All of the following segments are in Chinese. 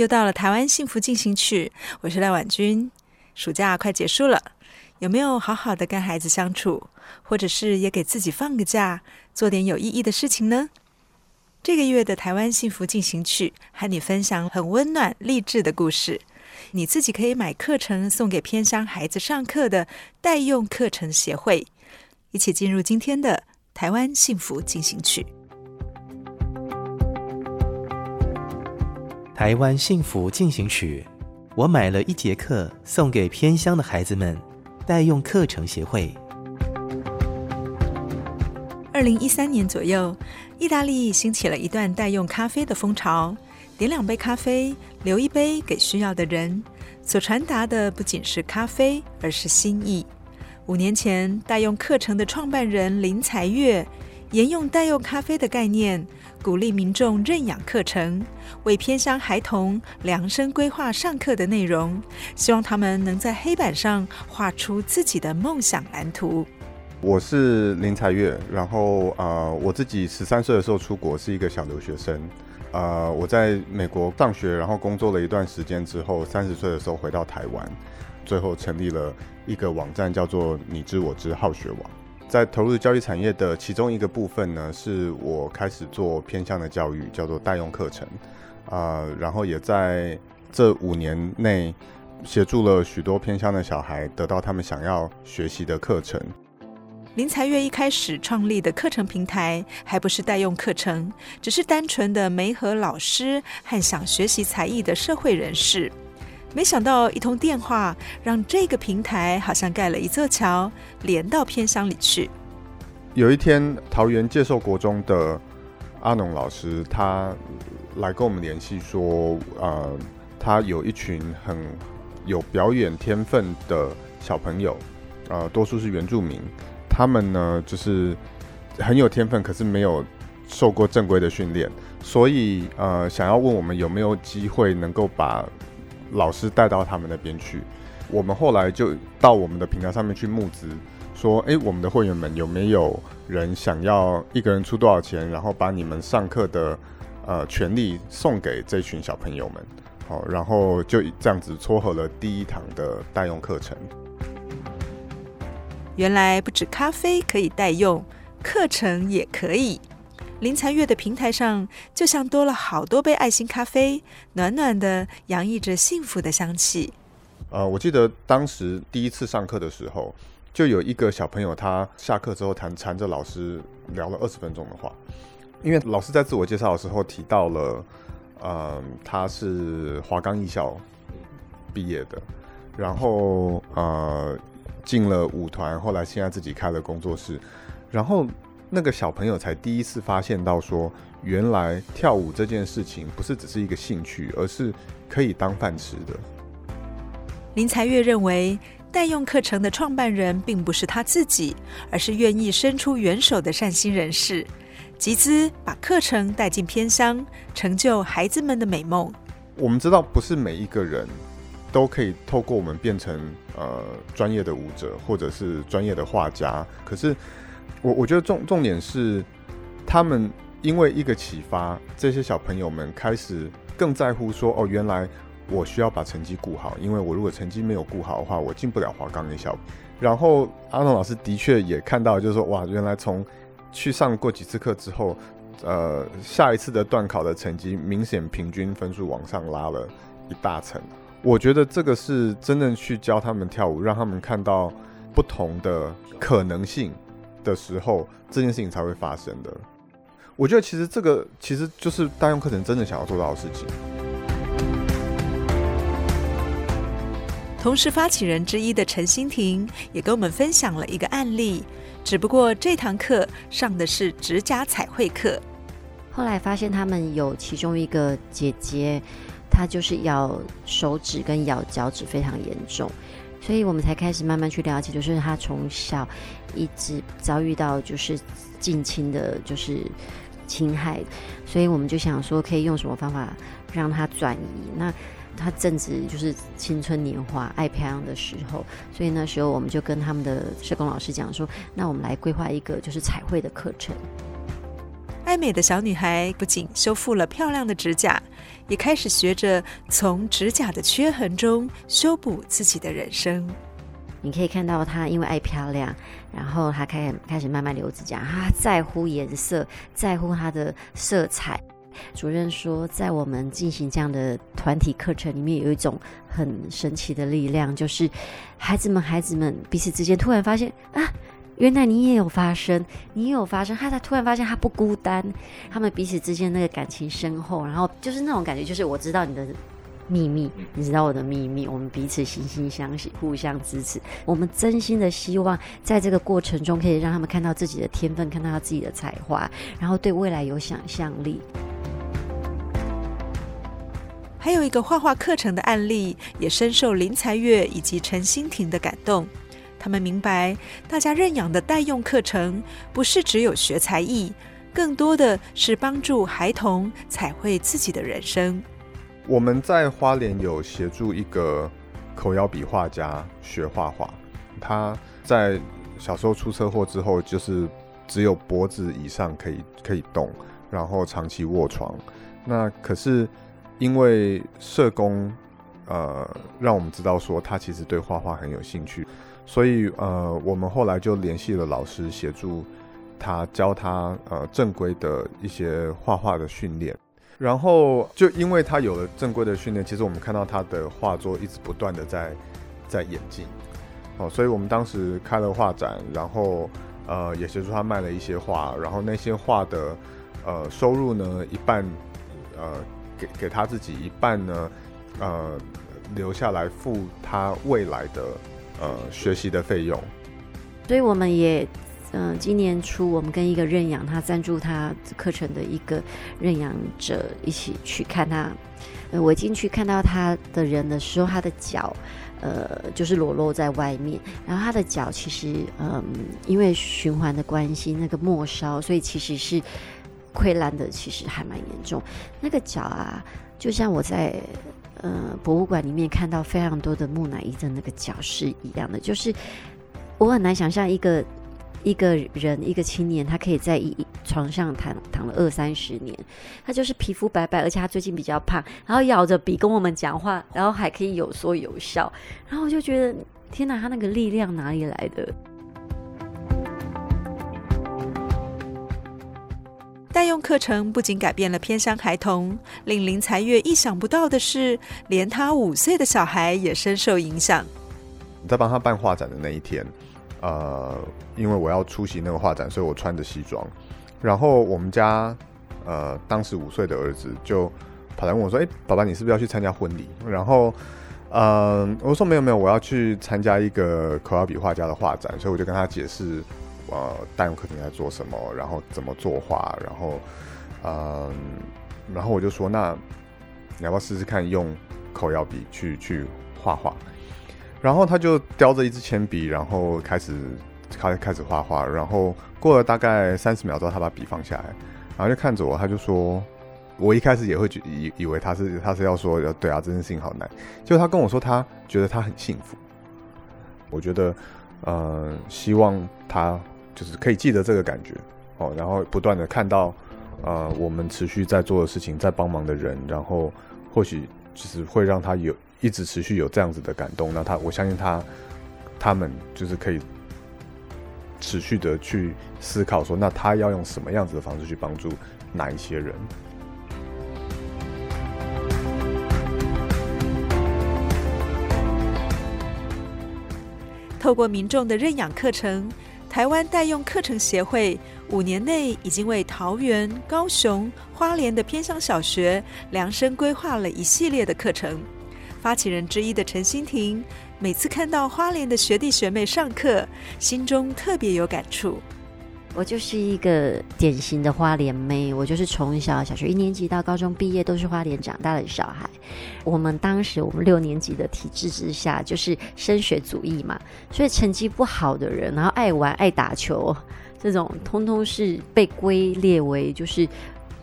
又到了台湾幸福进行曲，我是赖婉君。暑假快结束了，有没有好好的跟孩子相处，或者是也给自己放个假，做点有意义的事情呢？这个月的台湾幸福进行曲，和你分享很温暖励志的故事。你自己可以买课程送给偏乡孩子上课的代用课程协会，一起进入今天的台湾幸福进行曲。台湾幸福进行曲，我买了一节课送给偏乡的孩子们，代用课程协会。二零一三年左右，意大利兴起了一段代用咖啡的风潮，点两杯咖啡，留一杯给需要的人，所传达的不仅是咖啡，而是心意。五年前，代用课程的创办人林才月，沿用代用咖啡的概念，鼓励民众认养课程，为偏乡孩童量身规划上课的内容，希望他们能在黑板上画出自己的梦想蓝图。我是林才月，然后啊、呃，我自己十三岁的时候出国，是一个小留学生。啊、我在美国上学，然后工作了一段时间之后，三十岁的时候回到台湾，最后成立了一个网站，叫做“你知我知好学网”。在投入教育产业的其中一个部分呢，是我开始做偏向的教育，叫做代用课程，啊、然后也在这五年内协助了许多偏乡的小孩得到他们想要学习的课程。林才月一开始创立的课程平台还不是代用课程，只是单纯的媒合老师和想学习才艺的社会人士。没想到一通电话，让这个平台好像盖了一座桥，连到偏乡里去。有一天，桃园介寿国中的阿农老师，他来跟我们联系说，呃，他有一群很有表演天分的小朋友，呃，多数是原住民，他们呢就是很有天分，可是没有受过正规的训练，所以呃，想要问我们有没有机会能够把老师带到他们那边去，我们后来就到我们的平台上面去募资，说：诶，我们的会员们有没有人想要一个人出多少钱，然后把你们上课的呃权利送给这群小朋友们？好，然后就这样子撮合了第一堂的代用课程。原来不止咖啡可以代用，课程也可以。林才月的平台上，就像多了好多杯爱心咖啡，暖暖的，洋溢着幸福的香气。呃，我记得当时第一次上课的时候，就有一个小朋友，他下课之后谈缠着老师聊了二十分钟的话，因为老师在自我介绍的时候提到了，呃，他是华冈艺校毕业的，然后呃进了舞团，后来现在自己开了工作室，然后。那个小朋友才第一次发现到说，原来跳舞这件事情不是只是一个兴趣，而是可以当饭吃的。林才月认为，代用课程的创办人并不是他自己，而是愿意伸出援手的善心人士，集资把课程带进偏乡，成就孩子们的美梦。我们知道，不是每一个人都可以透过我们变成呃专业的舞者，或者是专业的画家，可是。我我觉得重重点是，他们因为一个启发，这些小朋友们开始更在乎说，哦，原来我需要把成绩顾好，因为我如果成绩没有顾好的话，我进不了华冈艺校。然后阿龙老师的确也看到，就是说，哇，原来从去上过几次课之后，呃，下一次的段考的成绩明显平均分数往上拉了一大层。我觉得这个是真正去教他们跳舞，让他们看到不同的可能性的时候，这件事情才会发生的。我觉得其实这个其实就是大用课程真的想要做到的事情。同时发起人之一的陈欣婷也跟我们分享了一个案例，只不过这堂课上的是指甲彩绘课。后来发现他们有其中一个姐姐，她就是咬手指跟咬脚趾非常严重，所以我们才开始慢慢去了解，就是他从小一直遭遇到就是近亲的，就是侵害，所以我们就想说可以用什么方法让他转移。那他正值就是青春年华、爱漂亮的时候，所以那时候我们就跟他们的社工老师讲说：“那我们来规划一个就是彩绘的课程。”爱美的小女孩不仅修复了漂亮的指甲，也开始学着从指甲的缺痕中修补自己的人生。你可以看到她因为爱漂亮，然后她开始开始慢慢留指甲，她在乎颜色，在乎她的色彩。主任说，在我们进行这样的团体课程里面，有一种很神奇的力量，就是孩子们、孩子们彼此之间突然发现啊，原来你也有发生，你也有发生，他才突然发现他不孤单，他们彼此之间那个感情深厚，然后就是那种感觉，就是我知道你的秘密，你知道我的秘密，我们彼此惺惺相惜，互相支持。我们真心的希望，在这个过程中，可以让他们看到自己的天分，看到他自己的才华，然后对未来有想象力。还有一个画画课程的案例，也深受林才月以及陈欣婷的感动。他们明白，大家认养的代用课程不是只有学才艺，更多的是帮助孩童彩绘自己的人生。我们在花莲有协助一个口摇笔画家学画画，他在小时候出车祸之后，就是只有脖子以上可以可以动，然后长期卧床。那可是。因为社工，呃，让我们知道说他其实对画画很有兴趣，所以呃，我们后来就联系了老师协助他教他呃正规的一些画画的训练，然后就因为他有了正规的训练，其实我们看到他的画作一直不断的在在演进，哦，所以我们当时开了画展，然后呃也协助他卖了一些画，然后那些画的呃收入呢一半呃。给给他自己一半呢，呃，留下来付他未来的呃学习的费用。所以我们也，嗯、呃，今年初我们跟一个认养他赞助他课程的一个认养者一起去看他。呃，我进去看到他的人的时候，他的脚，呃，就是裸露在外面。然后他的脚其实，嗯、因为循环的关系，那个末梢，所以其实是。溃烂的其实还蛮严重，那个脚啊，就像我在呃博物馆里面看到非常多的木乃伊的那个脚是一样的，就是我很难想象一个一个人一个青年他可以在一床上躺躺了二三十年，他就是皮肤白白，而且他最近比较胖，然后咬着笔跟我们讲话，然后还可以有说有笑，然后我就觉得天哪，他那个力量哪里来的？代用课程不仅改变了偏乡孩童，令林才月意想不到的是，连他五岁的小孩也深受影响。在帮他办画展的那一天，呃，因为我要出席那个画展，所以我穿着西装。然后我们家呃当时五岁的儿子就跑来问我说：“哎，爸爸，你是不是要去参加婚礼？”然后，嗯、呃，我说：“没有没有，我要去参加一个口摇笔画家的画展。”所以我就跟他解释。呃，代用客厅在做什么？然后怎么作画？然后，嗯，然后我就说，那你要不要试试看用口摇笔去去画画？然后他就叼着一支铅笔，然后开始开开始画画。然后过了大概三十秒之后，他把笔放下来，然后就看着我，他就说：“我一开始也会觉以以为他是他是要说，对啊，这件事情好难。”结果他跟我说，他觉得他很幸福。我觉得，嗯，希望他。就是可以记得这个感觉哦，然后不断的看到，呃，我们持续在做的事情，在帮忙的人，然后或许就是会让他有一直持续有这样子的感动。那他，我相信他，他们就是可以持续的去思考说，那他要用什么样子的方式去帮助哪一些人。透过民众的认养课程。台湾代用课程协会五年内已经为桃园、高雄、花莲的偏乡小学量身规划了一系列的课程。发起人之一的陈欣婷，每次看到花莲的学弟学妹上课，心中特别有感触。我就是一个典型的花莲妹，我就是从小小学一年级到高中毕业都是花莲长大的小孩。我们当时我们六年级的体制之下，就是升学主义嘛，所以成绩不好的人，然后爱玩爱打球，这种通通是被归列为就是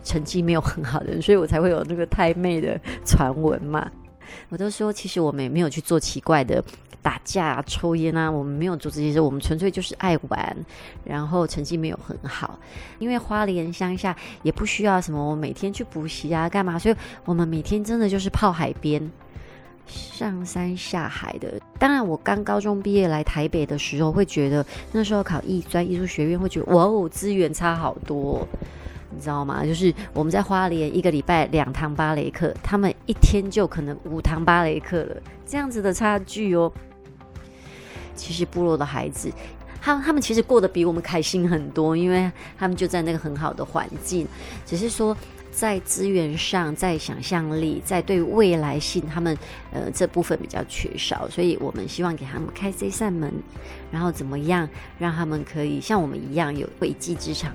成绩没有很好的人，所以我才会有那个太妹的传闻嘛。我都说，其实我们也没有去做奇怪的。打架啊、抽烟啊，我们没有做这些事，我们纯粹就是爱玩，然后成绩没有很好。因为花莲乡下也不需要什么，我每天去补习啊，干嘛？所以我们每天真的就是泡海边、上山下海的。当然，我刚高中毕业来台北的时候，会觉得那时候考艺专艺术学院，会觉得哇哦，资源差好多，你知道吗？就是我们在花莲一个礼拜两堂芭蕾课，他们一天就可能五堂芭蕾课了，这样子的差距哦。其实部落的孩子，他他们其实过得比我们开心很多，因为他们就在那个很好的环境。只是说在资源上，在想象力，在对未来性，他们呃这部分比较缺少，所以我们希望给他们开这扇门，然后怎么样让他们可以像我们一样有一技之长。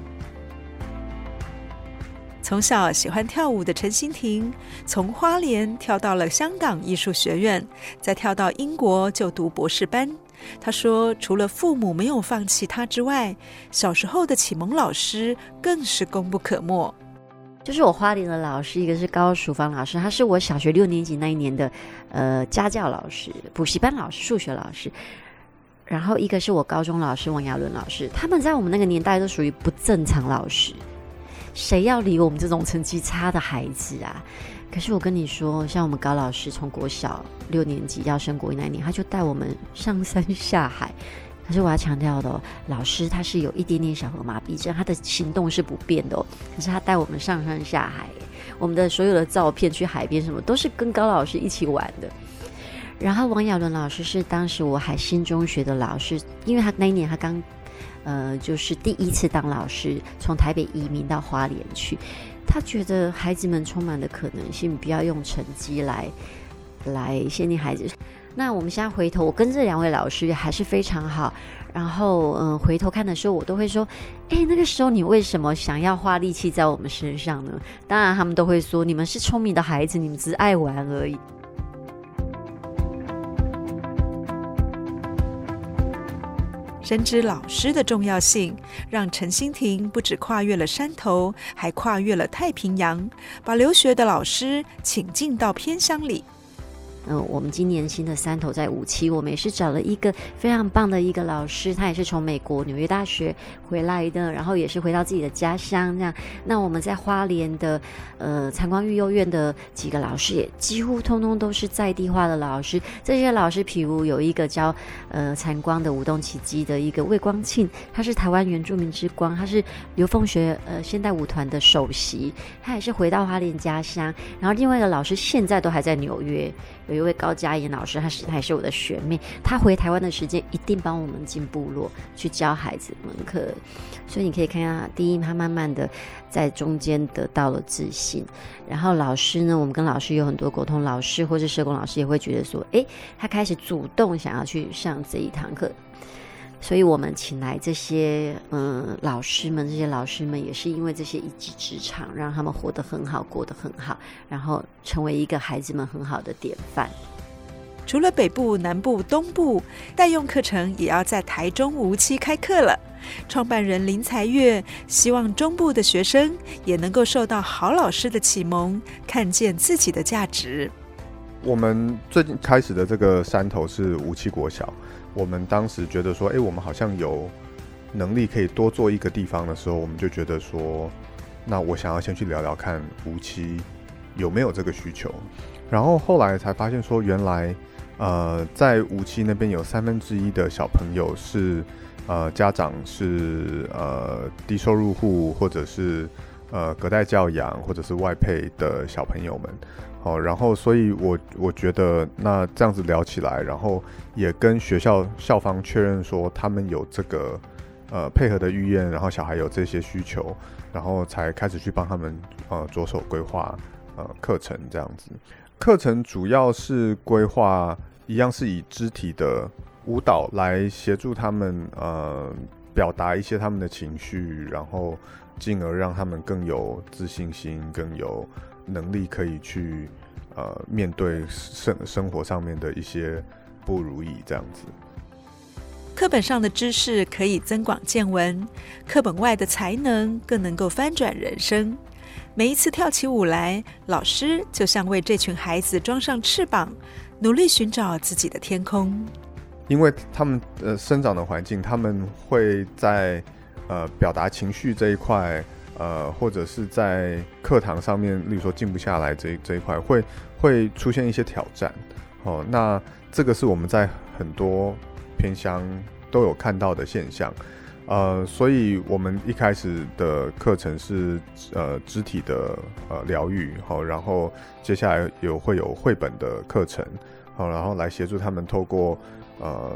从小喜欢跳舞的陈欣婷，从花莲跳到了香港艺术学院，再跳到英国就读博士班。他说：“除了父母没有放弃他之外，小时候的启蒙老师更是功不可没。就是我花莲的老师，一个是高淑芳老师，他是我小学六年级那一年的呃家教老师、补习班老师、数学老师。然后一个是我高中老师王亚伦老师，他们在我们那个年代都属于不正常老师。谁要理我们这种成绩差的孩子啊？”可是我跟你说，像我们高老师从国小六年级要升国一那年，他就带我们上山下海。可是我要强调的哦，老师他是有一点点小河麻痹症，他的行动是不变的哦。可是他带我们上山下海，我们的所有的照片去海边什么都是跟高老师一起玩的。然后王亚伦老师是当时我海星中学的老师，因为他那一年他刚呃就是第一次当老师，从台北移民到花莲去。他觉得孩子们充满的可能性，不要用成绩来来限定孩子。那我们现在回头，我跟这两位老师还是非常好。然后，嗯，回头看的时候，我都会说：“诶，那个时候你为什么想要花力气在我们身上呢？”当然，他们都会说：“你们是聪明的孩子，你们只爱玩而已。”深知老师的重要性，让陈欣婷不止跨越了山头，还跨越了太平洋，把留学的老师请进到偏乡里。嗯，我们今年新的三头在五期，我们也是找了一个非常棒的一个老师，他也是从美国纽约大学回来的，然后也是回到自己的家乡这样。那我们在花莲的呃禅光育幼院的几个老师也几乎通通都是在地化的老师。这些老师，譬如有一个教呃禅光的舞动奇迹的一个魏光庆，他是台湾原住民之光，他是刘凤学呃现代舞团的首席，他也是回到花莲家乡。然后另外一个老师现在都还在纽约。有一位高嘉妍老师，她是她也是我的学妹，她回台湾的时间一定帮我们进部落去教孩子们课，所以你可以看下，第一，她慢慢的在中间得到了自信，然后老师呢，我们跟老师有很多沟通，老师或是社工老师也会觉得说，诶，她开始主动想要去上这一堂课。所以我们请来这些嗯老师们，这些老师们也是因为这些一技之长，让他们活得很好，过得很好，然后成为一个孩子们很好的典范。除了北部、南部、东部代用课程，也要在台中无期开课了。创办人林才月希望中部的学生也能够受到好老师的启蒙，看见自己的价值。我们最近开始的这个山头是无期国小。我们当时觉得说，哎，我们好像有能力可以多做一个地方的时候，我们就觉得说，那我想要先去聊聊看无期有没有这个需求。然后后来才发现说，原来呃，在无期那边有三分之一的小朋友是呃家长是呃低收入户，或者是呃隔代教养，或者是外配的小朋友们。好，然后所以我我觉得那这样子聊起来，然后也跟学校校方确认说他们有这个呃配合的预验，然后小孩有这些需求，然后才开始去帮他们呃着手规划呃课程这样子。课程主要是规划一样是以肢体的舞蹈来协助他们呃表达一些他们的情绪，然后进而让他们更有自信心，更有。能力可以去呃面对生生活上面的一些不如意，这样子。课本上的知识可以增广见闻，课本外的才能更能够翻转人生。每一次跳起舞来，老师就像为这群孩子装上翅膀，努力寻找自己的天空。因为他们呃生长的环境，他们会在呃表达情绪这一块。呃，或者是在课堂上面，例如说静不下来这这一块，会会出现一些挑战。哦，那这个是我们在很多偏乡都有看到的现象。呃，所以我们一开始的课程是呃肢体的呃疗愈，好、哦，然后接下来有会有绘本的课程，好、哦，然后来协助他们透过呃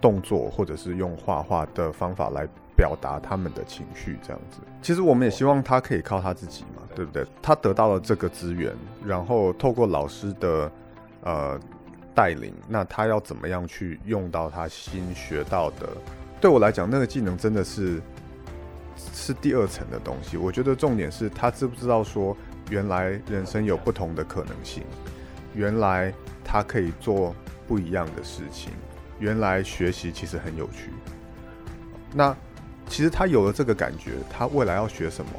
动作或者是用画画的方法来。表达他们的情绪，这样子。其实我们也希望他可以靠他自己嘛，对不对？他得到了这个资源，然后透过老师的呃带领，那他要怎么样去用到他新学到的？对我来讲，那个技能真的是是第二层的东西。我觉得重点是他知不知道说，原来人生有不同的可能性，原来他可以做不一样的事情，原来学习其实很有趣。那。其实他有了这个感觉，他未来要学什么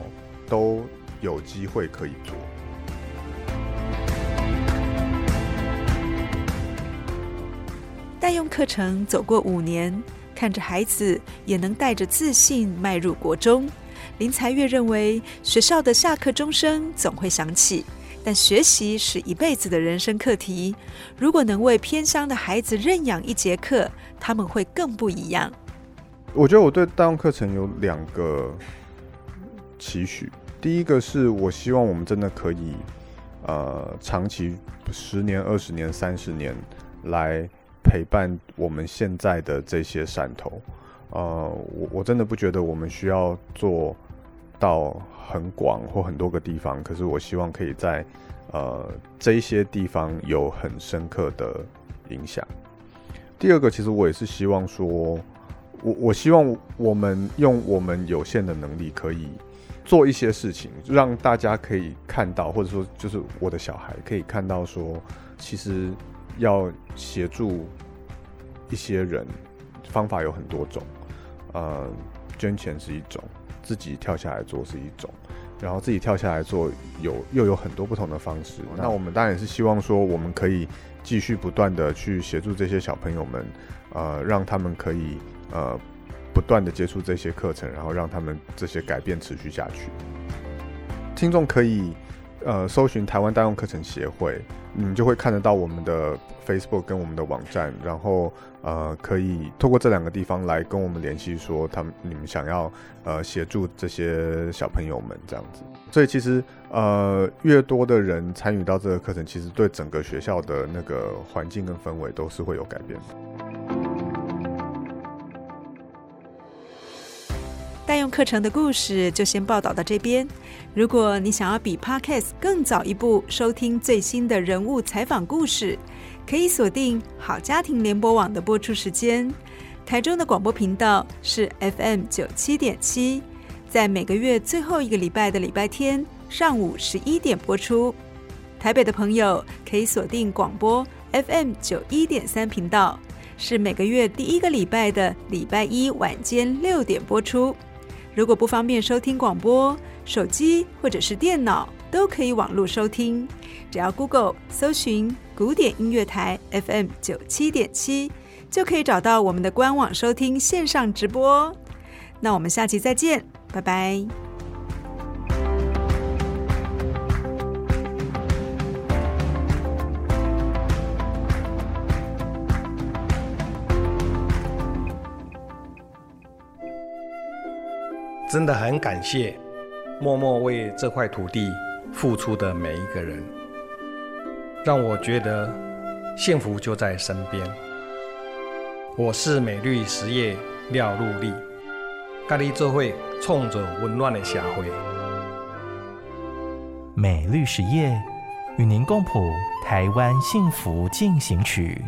都有机会可以做。代用课程走过五年，看着孩子也能带着自信迈入国中，林才月认为学校的下课钟声总会响起，但学习是一辈子的人生课题。如果能为偏乡的孩子认养一节课，他们会更不一样。我觉得我对代用课程有两个期许。第一个是我希望我们真的可以，呃，长期十年、二十年、三十年来陪伴我们现在的这些山头。呃，我我真的不觉得我们需要做到很广或很多个地方，可是我希望可以在呃这些地方有很深刻的影响。第二个，其实我也是希望说。我我希望我们用我们有限的能力，可以做一些事情，让大家可以看到，或者说就是我的小孩可以看到，说其实要协助一些人，方法有很多种，呃，捐钱是一种，自己跳下来做是一种，然后自己跳下来做有又有很多不同的方式。那我们当然也是希望说，我们可以继续不断的去协助这些小朋友们，呃，让他们可以。呃，不断的接触这些课程，然后让他们这些改变持续下去。听众可以呃搜寻台湾代用课程协会，你就会看得到我们的 Facebook 跟我们的网站，然后呃可以透过这两个地方来跟我们联系，说他们你们想要呃协助这些小朋友们这样子。所以其实呃越多的人参与到这个课程，其实对整个学校的那个环境跟氛围都是会有改变的。代用课程的故事就先报道到这边。如果你想要比 Podcast 更早一步收听最新的人物采访故事，可以锁定好家庭联播网的播出时间。台中的广播频道是 FM 九七点七，在每个月最后一个礼拜的礼拜天上午十一点播出。台北的朋友可以锁定广播 FM 九一点三频道，是每个月第一个礼拜的礼拜一晚间六点播出。如果不方便收听广播，手机或者是电脑都可以网络收听，只要 Google 搜寻古典音乐台 FM 九七点七，就可以找到我们的官网收听线上直播。那我们下期再见，拜拜。真的很感谢默默为这块土地付出的每一个人。让我觉得幸福就在身边。我是美绿实业廖禄立，咖喱做伙创造温暖的社会。美绿实业与您共谱台湾幸福进行曲。